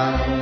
نامه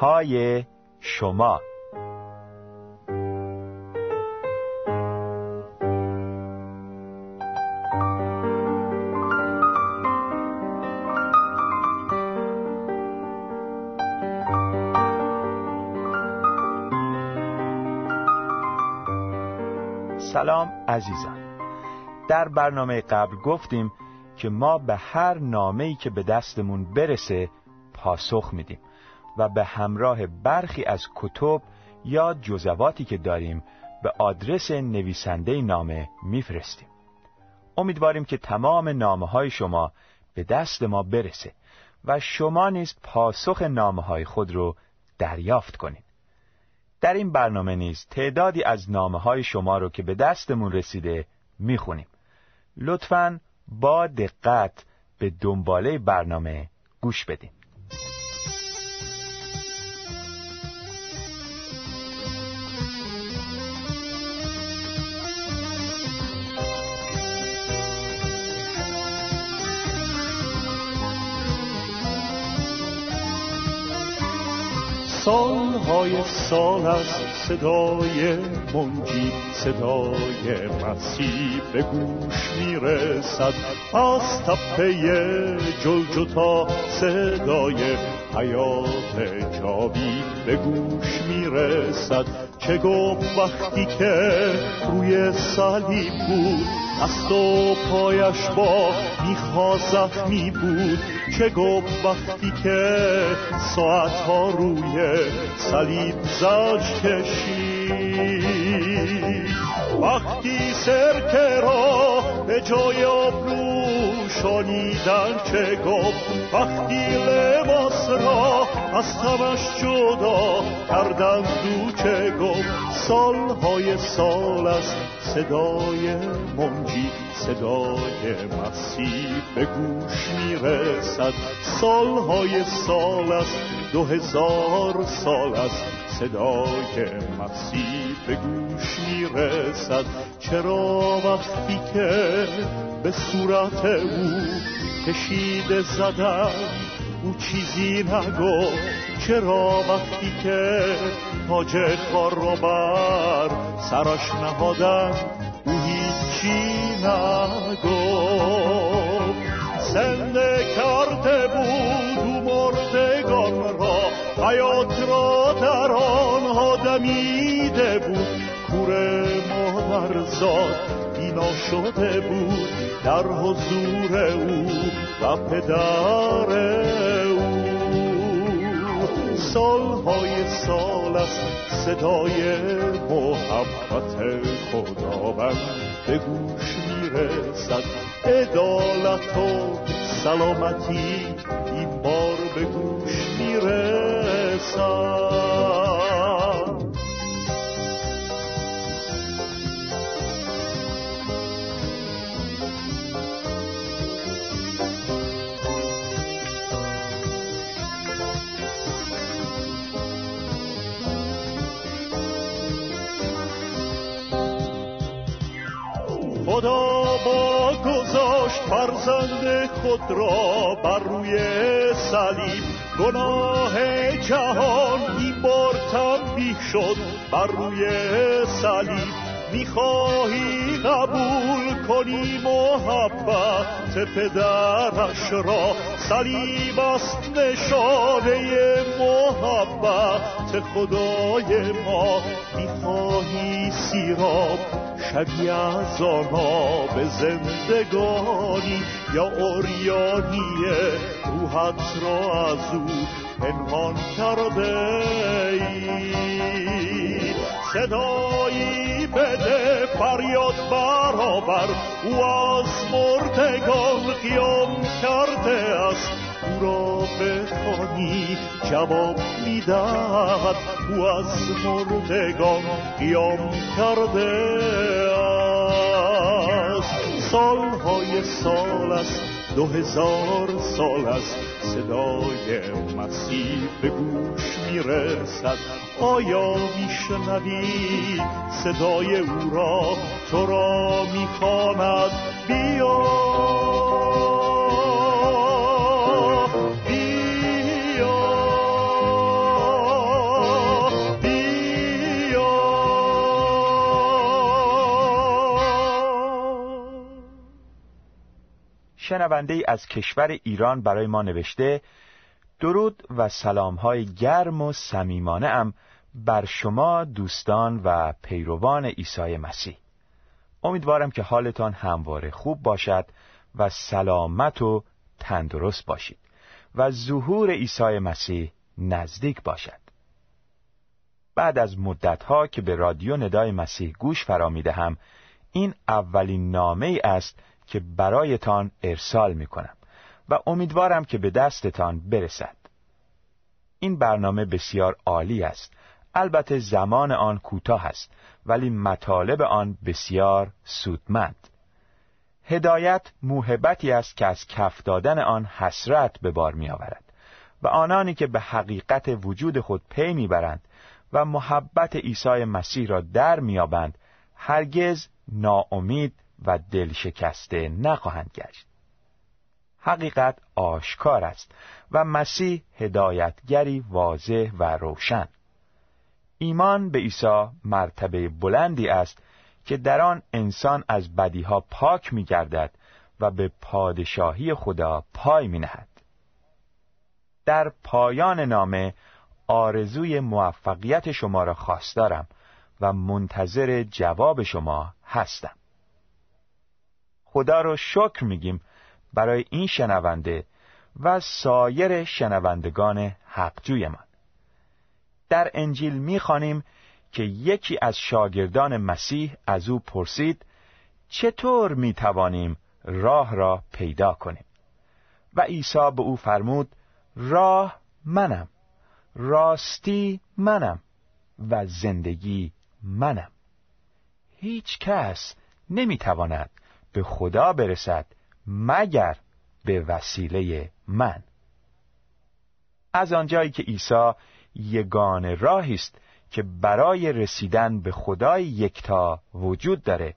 های شما. سلام عزیزان. در برنامه قبل گفتیم که ما به هر نامه‌ای که به دستمون برسه پاسخ میدیم. و به همراه برخی از کتب یا جزواتی که داریم به آدرس نویسنده نامه میفرستیم. امیدواریم که تمام نامه های شما به دست ما برسه و شما نیز پاسخ نامه های خود رو دریافت کنید. در این برنامه نیز تعدادی از نامه های شما رو که به دستمون رسیده می‌خونیم. لطفا با دقت به دنباله برنامه گوش بدین. سالهای سال از صدای منجی صدای مسیح به گوش می‌رسد. از تپه جلجتا صدای حیات جاوی به گوش می‌رسد. چه گفت وقتی که روی صلیب بود؟ دست و پایش با میخوا زخمی بود چه گفت وقتی که ساعت ها روی صلیب زج کشید؟ وقتی سرکه را به جای آبرو شانیدن چه گفت وقتی لباس را از تمش جدا کردن دو چه گفت سالهای سال است صدای منجی. صدای مسیح به گوش می‌رسد. سالهای سال است دو هزار سال است. صدای مسیح به گوش می‌رسد. چرا وقتی که به صورت او کشیده زدن او چیزی نگفت چرا وقتی که تاج کار رو بر سرش نهادن هیچی نگفت زنده کرده بود مردگان را حیات را در آنها دمیده بود کور مادر زاد اینا شده بود در حضور او و پدر او سالهای سال است صدای محبت خداوند به گوش می‌رسد. عدالت و سلامتی این بار به گوش می‌رسد. خدا با گذاشت فرزند خود را بر روی صلیب. گناه جهان این بار تنبیه شد بر روی صلیب. می‌خواهی قبول کنی محبت پدرش را؟ صلیب است نشانه محبت خدای ما. می‌خواهی سیراب شبیه از آنها به زندگانی یا اوریانی روحت را از او پنهان کرده ای صدایی بده فریاد برابر او از مردگان قیام کرده است. او را بخوانی جواب می‌دهد. او از مردگان قیام کرده است. سالهای سال است دو هزار سال است. صدای مسیح به گوش می‌رسد. آیا میشنوی؟ صدای او را تو را می‌خواند. بیا! شنونده ای از کشور ایران برای ما نوشته درود و سلامهای گرم و صمیمانه ام بر شما دوستان و پیروان عیسی مسیح. امیدوارم که حالتان همواره خوب باشد و سلامت و تندرست باشید و ظهور عیسی مسیح نزدیک باشد. بعد از مدتها که به رادیو ندای مسیح گوش فرا می‌دهم این اولین نامه ای است که برایتان ارسال می کنم و امیدوارم که به دستتان برسد. این برنامه بسیار عالی است. البته زمان آن کوتاه است ولی مطالب آن بسیار سودمند. هدایت موهبتی است که از کف دادن آن حسرت به بار می آورد و آنانی که به حقیقت وجود خود پی می‌برند و محبت عیسی مسیح را در میابند هرگز ناامید و دل شکسته نخواهند گشت حقیقت آشکار است و مسیح هدایتگری واضح و روشن ایمان به عیسی مرتبه بلندی است که در آن انسان از بدیها پاک می گردد و به پادشاهی خدا پای می نهد. در پایان نامه آرزوی موفقیت شما را خواستارم و منتظر جواب شما هستم. خدا رو شکر میگیم برای این شنونده و سایر شنوندگان حقجویمان در انجیل می‌خوانیم که یکی از شاگردان مسیح از او پرسید چطور می‌توانیم راه را پیدا کنیم؟ و عیسی به او فرمود راه منم راستی منم و زندگی منم. هیچ کس نمی‌تواند به خدا برسد مگر به وسیله من. از آنجایی که عیسی یگان راهی است که برای رسیدن به خدای یکتا وجود داره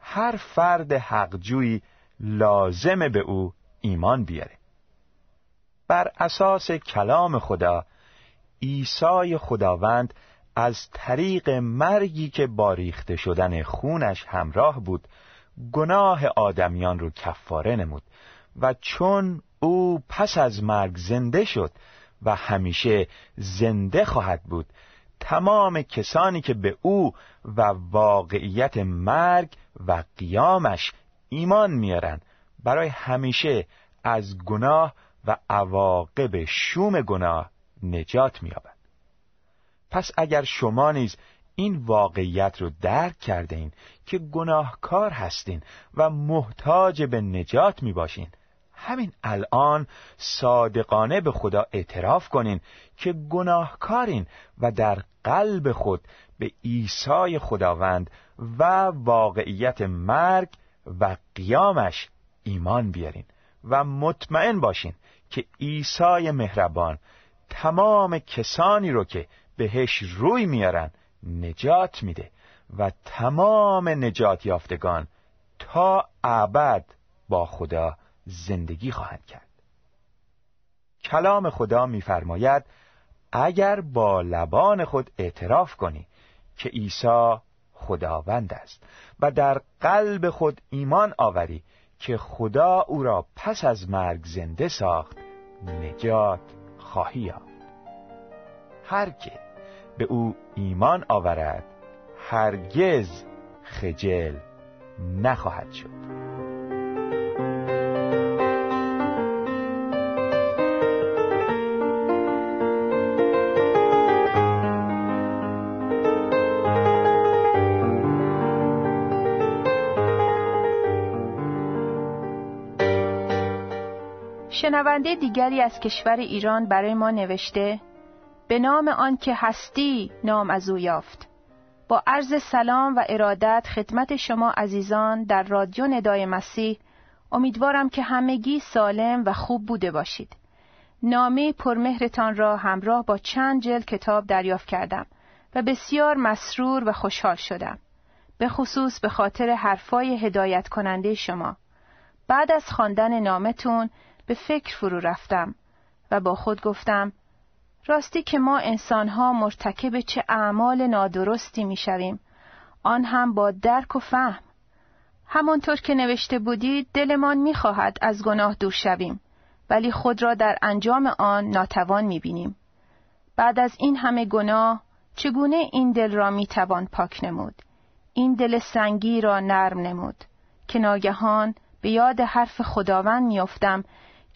هر فرد حقجویی لازم به او ایمان بیاره. بر اساس کلام خدا عیسی خداوند از طریق مرگی که با ریخته شدن خونش همراه بود گناه آدمیان رو کفاره نمود و چون او پس از مرگ زنده شد و همیشه زنده خواهد بود تمام کسانی که به او و واقعیت مرگ و قیامش ایمان میارن برای همیشه از گناه و عواقب شوم گناه نجات مییابند. پس اگر شما نیز این واقعیت رو درک کرده این که گناهکار هستین و محتاج به نجات می باشین همین الان صادقانه به خدا اعتراف کنین که گناهکارین و در قلب خود به عیسی خداوند و واقعیت مرگ و قیامش ایمان بیارین و مطمئن باشین که عیسی مهربان تمام کسانی رو که بهش روی میارن نجات میده و تمام نجات یافتگان تا ابد با خدا زندگی خواهند کرد. کلام خدا میفرماید اگر با لبان خود اعتراف کنی که عیسی خداوند است و در قلب خود ایمان آوری که خدا او را پس از مرگ زنده ساخت نجات خواهی یافت. هر که به او ایمان آورد. هرگز خجل نخواهد شد. شنونده دیگری از کشور ایران برای ما نوشته به نام آن که هستی نام از او یافت. با عرض سلام و ارادت خدمت شما عزیزان در رادیو ندای مسیح امیدوارم که همگی سالم و خوب بوده باشید. نامه پرمهرتان را همراه با چند جلد کتاب دریافت کردم و بسیار مسرور و خوشحال شدم به خصوص به خاطر حرفای هدایت کننده شما. بعد از خواندن نامتون به فکر فرو رفتم و با خود گفتم راستی که ما انسانها مرتکب چه اعمال نادرستی می‌شویم. آن هم با درک و فهم. همانطور که نوشته بودید دلمان می‌خواهد از گناه دور شویم ولی خود را در انجام آن ناتوان می‌بینیم. بعد از این همه گناه چگونه این دل را می‌توان پاک نمود؟ این دل سنگی را نرم نمود که ناگهان به یاد حرف خداوند میافتم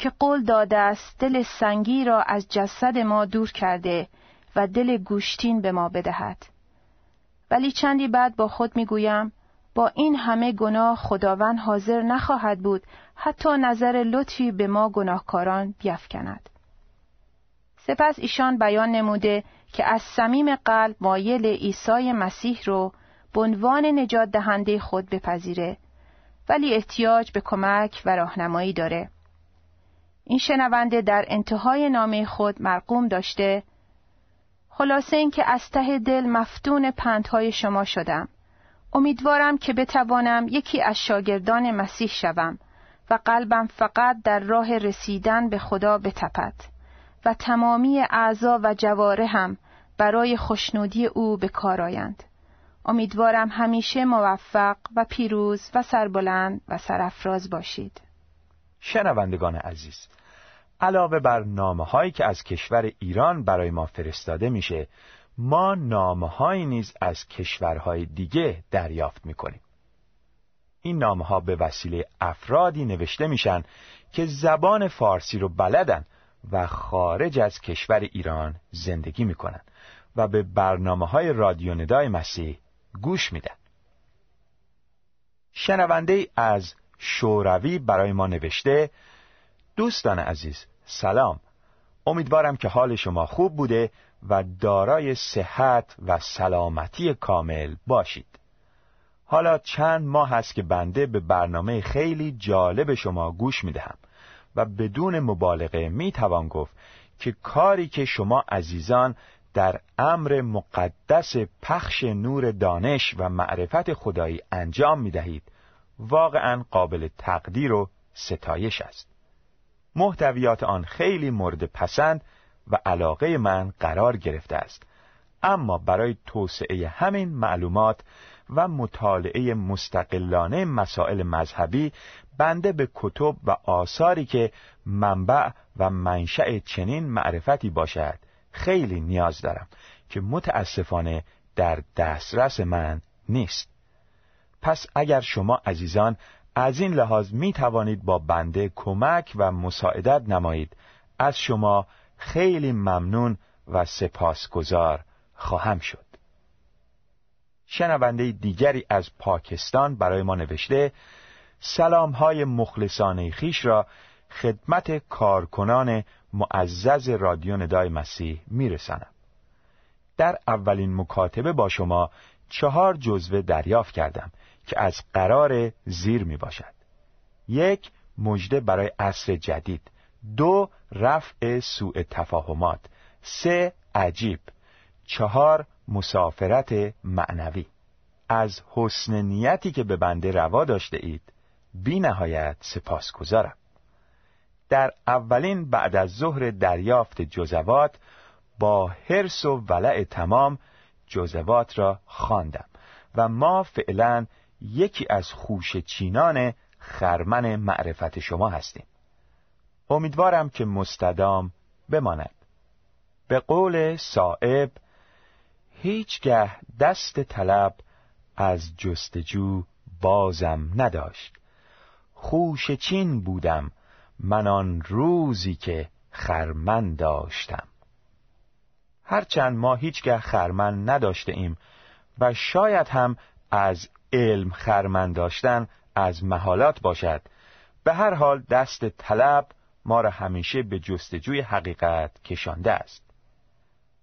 که قول داده است دل سنگی را از جسد ما دور کرده و دل گوشتین به ما بدهد. ولی چندی بعد با خود می‌گویم با این همه گناه خداوند حاضر نخواهد بود حتی نظر لطفی به ما گناهکاران بیفکند. سپس ایشان بیان نموده که از صمیم قلب مایل عیسی مسیح رو به عنوان نجات دهنده خود بپذیره ولی احتیاج به کمک و راهنمایی داره. این شنونده در انتهای نامه خود مرقوم داشته خلاصه اینکه از ته دل مفتون پندهای شما شدم امیدوارم که بتوانم یکی از شاگردان مسیح شوم و قلبم فقط در راه رسیدن به خدا بتپد و تمامی اعضا و جواره هم برای خوشنودی او به کار آیند. امیدوارم همیشه موفق و پیروز و سربلند و سرافراز باشید. شنوندگان عزیز علاوه بر نامه هایی که از کشور ایران برای ما فرستاده میشه ما نامه هایی نیز از کشورهای دیگه دریافت می‌کنیم. این نامه ها به وسیله افرادی نوشته میشن که زبان فارسی رو بلدن و خارج از کشور ایران زندگی می‌کنن و به برنامه های رادیو ندای مسیح گوش میدن. شنونده از شوروی برای ما نوشته دوستان عزیز سلام. امیدوارم که حال شما خوب بوده و دارای صحت و سلامتی کامل باشید. حالا چند ماه هست که بنده به برنامه خیلی جالب شما گوش می دهم و بدون مبالغه می توان گفت که کاری که شما عزیزان در امر مقدس پخش نور دانش و معرفت خدایی انجام می دهید واقعا قابل تقدیر و ستایش است. محتویات آن خیلی مورد پسند و علاقه من قرار گرفته است. اما برای توسعه همین معلومات و مطالعه مستقلانه مسائل مذهبی بنده به کتب و آثاری که منبع و منشأ چنین معرفتی باشد خیلی نیاز دارم که متاسفانه در دسترس من نیست. پس اگر شما عزیزان از این لحاظ می توانید با بنده کمک و مساعدت نمایید از شما خیلی ممنون و سپاسگزار خواهم شد. شنونده دیگری از پاکستان برای ما نوشته سلام های مخلصانه خیش را خدمت کارکنان معزز رادیو ندای مسیح میرسانم. در اولین مکاتبه با شما چهار جزوه دریافت کردم. که از قرار زیر می باشد. یک مژده برای عصر جدید. دو رفع سوء تفاهمات. سه عجیب. چهار مسافرت معنوی. از حسن نیتی که به بنده روا داشته اید بی نهایت سپاس گذارم. در اولین بعد از ظهر دریافت جزوات با حرس و ولع تمام جزوات را خواندم و ما فعلا یکی از خوش چینان خرمن معرفت شما هستیم. امیدوارم که مستدام بماند. به قول صائب هیچگه دست طلب از جستجو بازم نداشت. خوش چین بودم من آن روزی که خرمن داشتم. هرچند ما هیچگه خرمن نداشته ایم و شاید هم از علم خرمن داشتن از محالات باشد. به هر حال دست طلب ما را همیشه به جستجوی حقیقت کشانده است.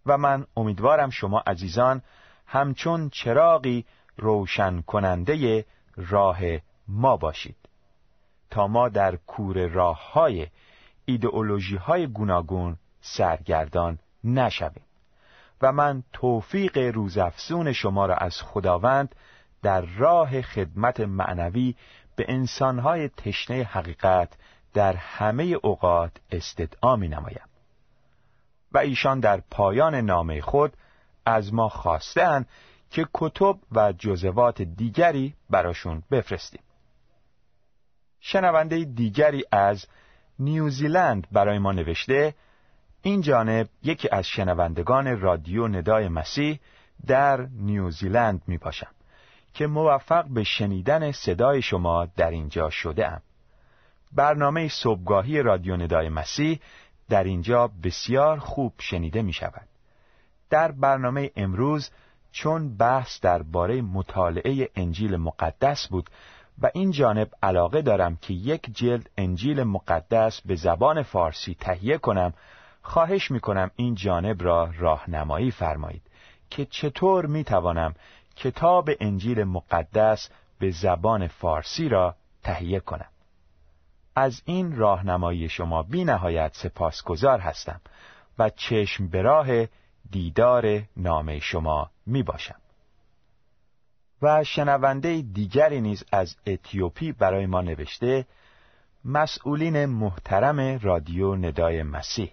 و من امیدوارم شما عزیزان همچون چراغی روشن کننده راه ما باشید. تا ما در کور راه های ایدئولوژی های گوناگون سرگردان نشویم. و من توفیق روزافزون شما را از خداوند در راه خدمت معنوی به انسانهای تشنه حقیقت در همه اوقات استدعا می نمایم و ایشان در پایان نامه خود از ما خواستند که کتب و جزوات دیگری براشون بفرستیم. شنونده دیگری از نیوزیلند برای ما نوشته این جانب یکی از شنوندگان رادیو ندای مسیح در نیوزیلند می پاشم که موفق به شنیدن صدای شما در اینجا شده ام. برنامه صبحگاهی رادیو ندای مسیح در اینجا بسیار خوب شنیده می شود. در برنامه امروز چون بحث درباره مطالعه انجیل مقدس بود و این جانب علاقه دارم که یک جلد انجیل مقدس به زبان فارسی تهیه کنم خواهش می کنم این جانب را راهنمایی فرمایید که چطور می توانم کتاب انجیل مقدس به زبان فارسی را تهیه کنم. از این راهنمایی شما بی نهایت سپاسگزار هستم و چشم به راه دیدار نام شما می باشم و شنونده دیگری نیز از اتیوپی برای ما نوشته مسئولین محترم رادیو ندای مسیح.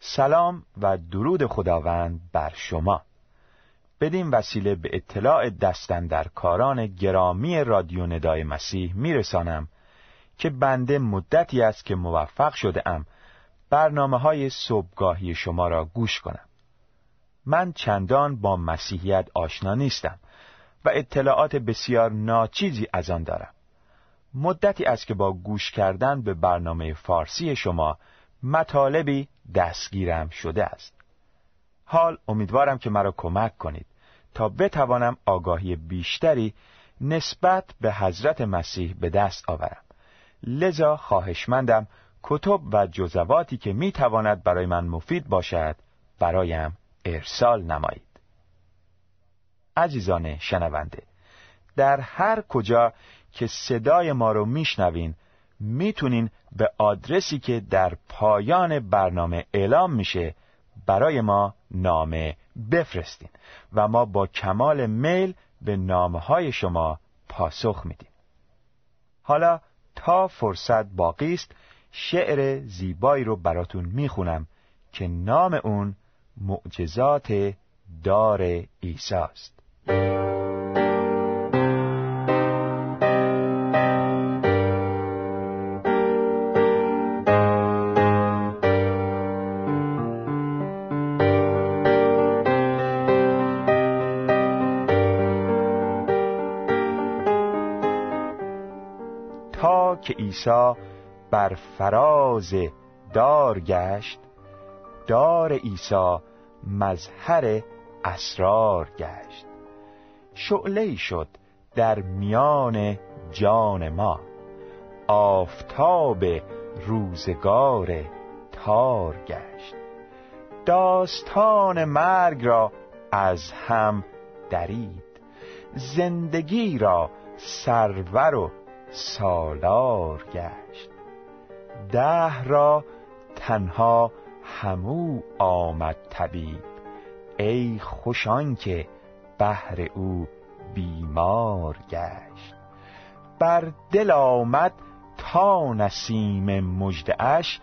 سلام و درود خداوند بر شما. بدین وسیله به اطلاع دستن در کاران گرامی رادیو ندای مسیح میرسانم که بنده مدتی است که موفق شده ام برنامه های صبحگاهی شما را گوش کنم. من چندان با مسیحیت آشنا نیستم و اطلاعات بسیار ناچیزی از آن دارم. مدتی است که با گوش کردن به برنامه فارسی شما مطالبی دستگیرم شده است. حال امیدوارم که مرا کمک کنید. تا بتوانم آگاهی بیشتری نسبت به حضرت مسیح به دست آورم. لذا خواهشمندم کتب و جزواتی که می تواند برای من مفید باشد برایم ارسال نمایید. عزیزان شنونده در هر کجا که صدای ما رو میشنوین می‌تونین به آدرسی که در پایان برنامه اعلام میشه برای ما نامه بفرستین و ما با کمال میل به نامه های شما پاسخ میدیم. حالا تا فرصت باقی است شعر زیبایی رو براتون می‌خونم که نام اون معجزات دار عیسی است. که عیسی بر فراز دار گشت دار عیسی مظهر اسرار گشت. شعله شد در میان جان ما آفتاب روزگار تار گشت. داستان مرگ را از هم درید زندگی را سرور و سالار گشت. ده را تنها همو آمد طبیب. ای خوشان که بهر او بیمار گشت. بر دل آمد تا نسیم مجدعش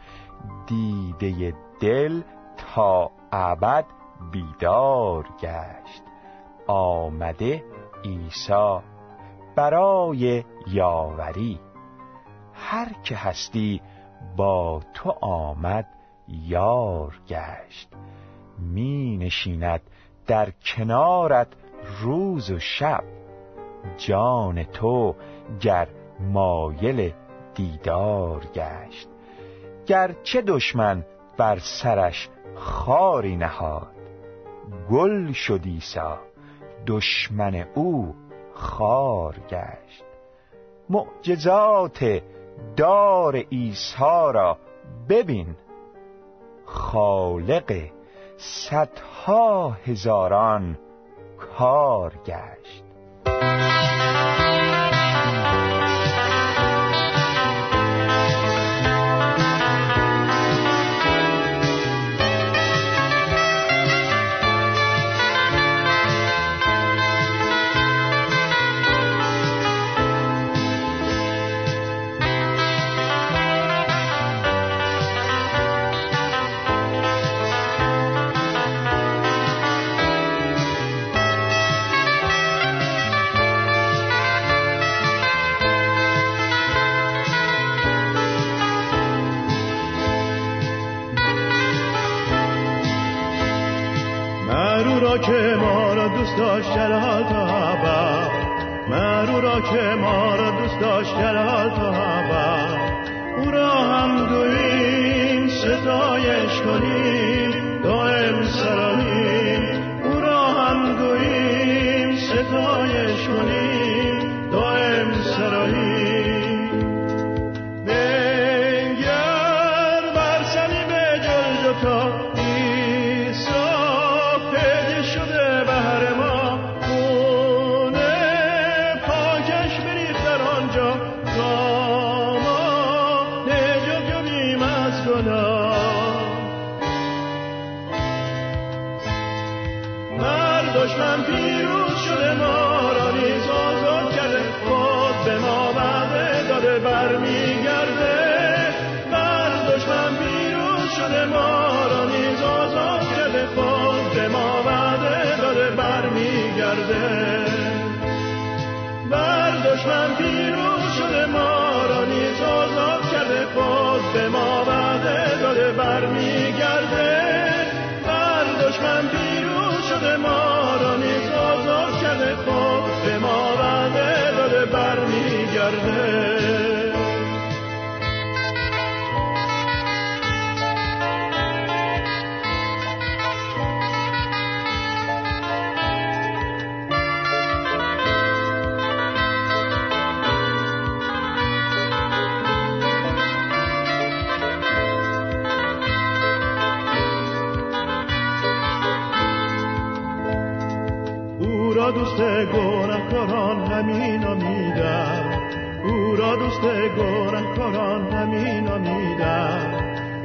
دیده دل تا ابد بیدار گشت. آمده عیسی برای یاوری. هر که هستی با تو آمد یار گشت. می نشیند در کنارت روز و شب. جان تو گر مایل دیدار گشت. گرچه دشمن بر سرش خاری نهاد. گل شد ایسا دشمن او خار گشت. معجزات دار عیسی را ببین. خالق صدها هزاران کار گشت. که ما را دوست داشت جلال تا ابد مرو را که ما را دوست داشت جلال تا ابد او را هم گوییم ستایش کنیم. دائم سراییم بر برمیگرده بر دشمن بیرون شده ما را نیز آزاد کرده خود ما وعده داره برمیگرده. بر دشمن بیرون شده ما را نیز آزاد کرده خود به ما وعده داره برمیگرده. بر دشمن بیرون شده ما را دوست گناهکاران همی میدم. او را دوست گناهکاران همی میدم.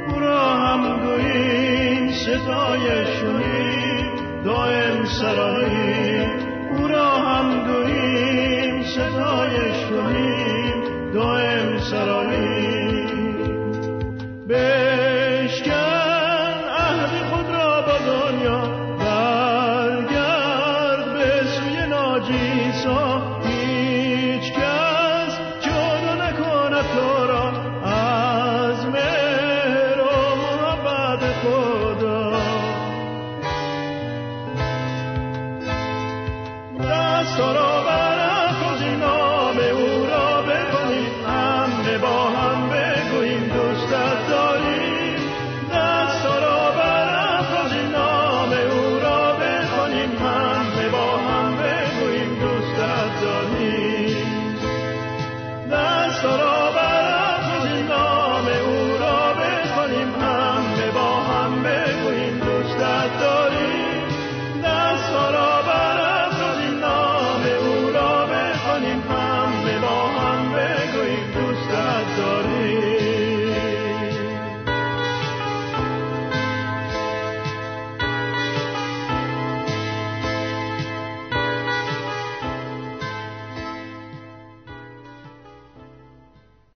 او را هم گوییم ستایشونی دائم سرایی. او را هم گوییم ستایشونی دائم سرایی. solo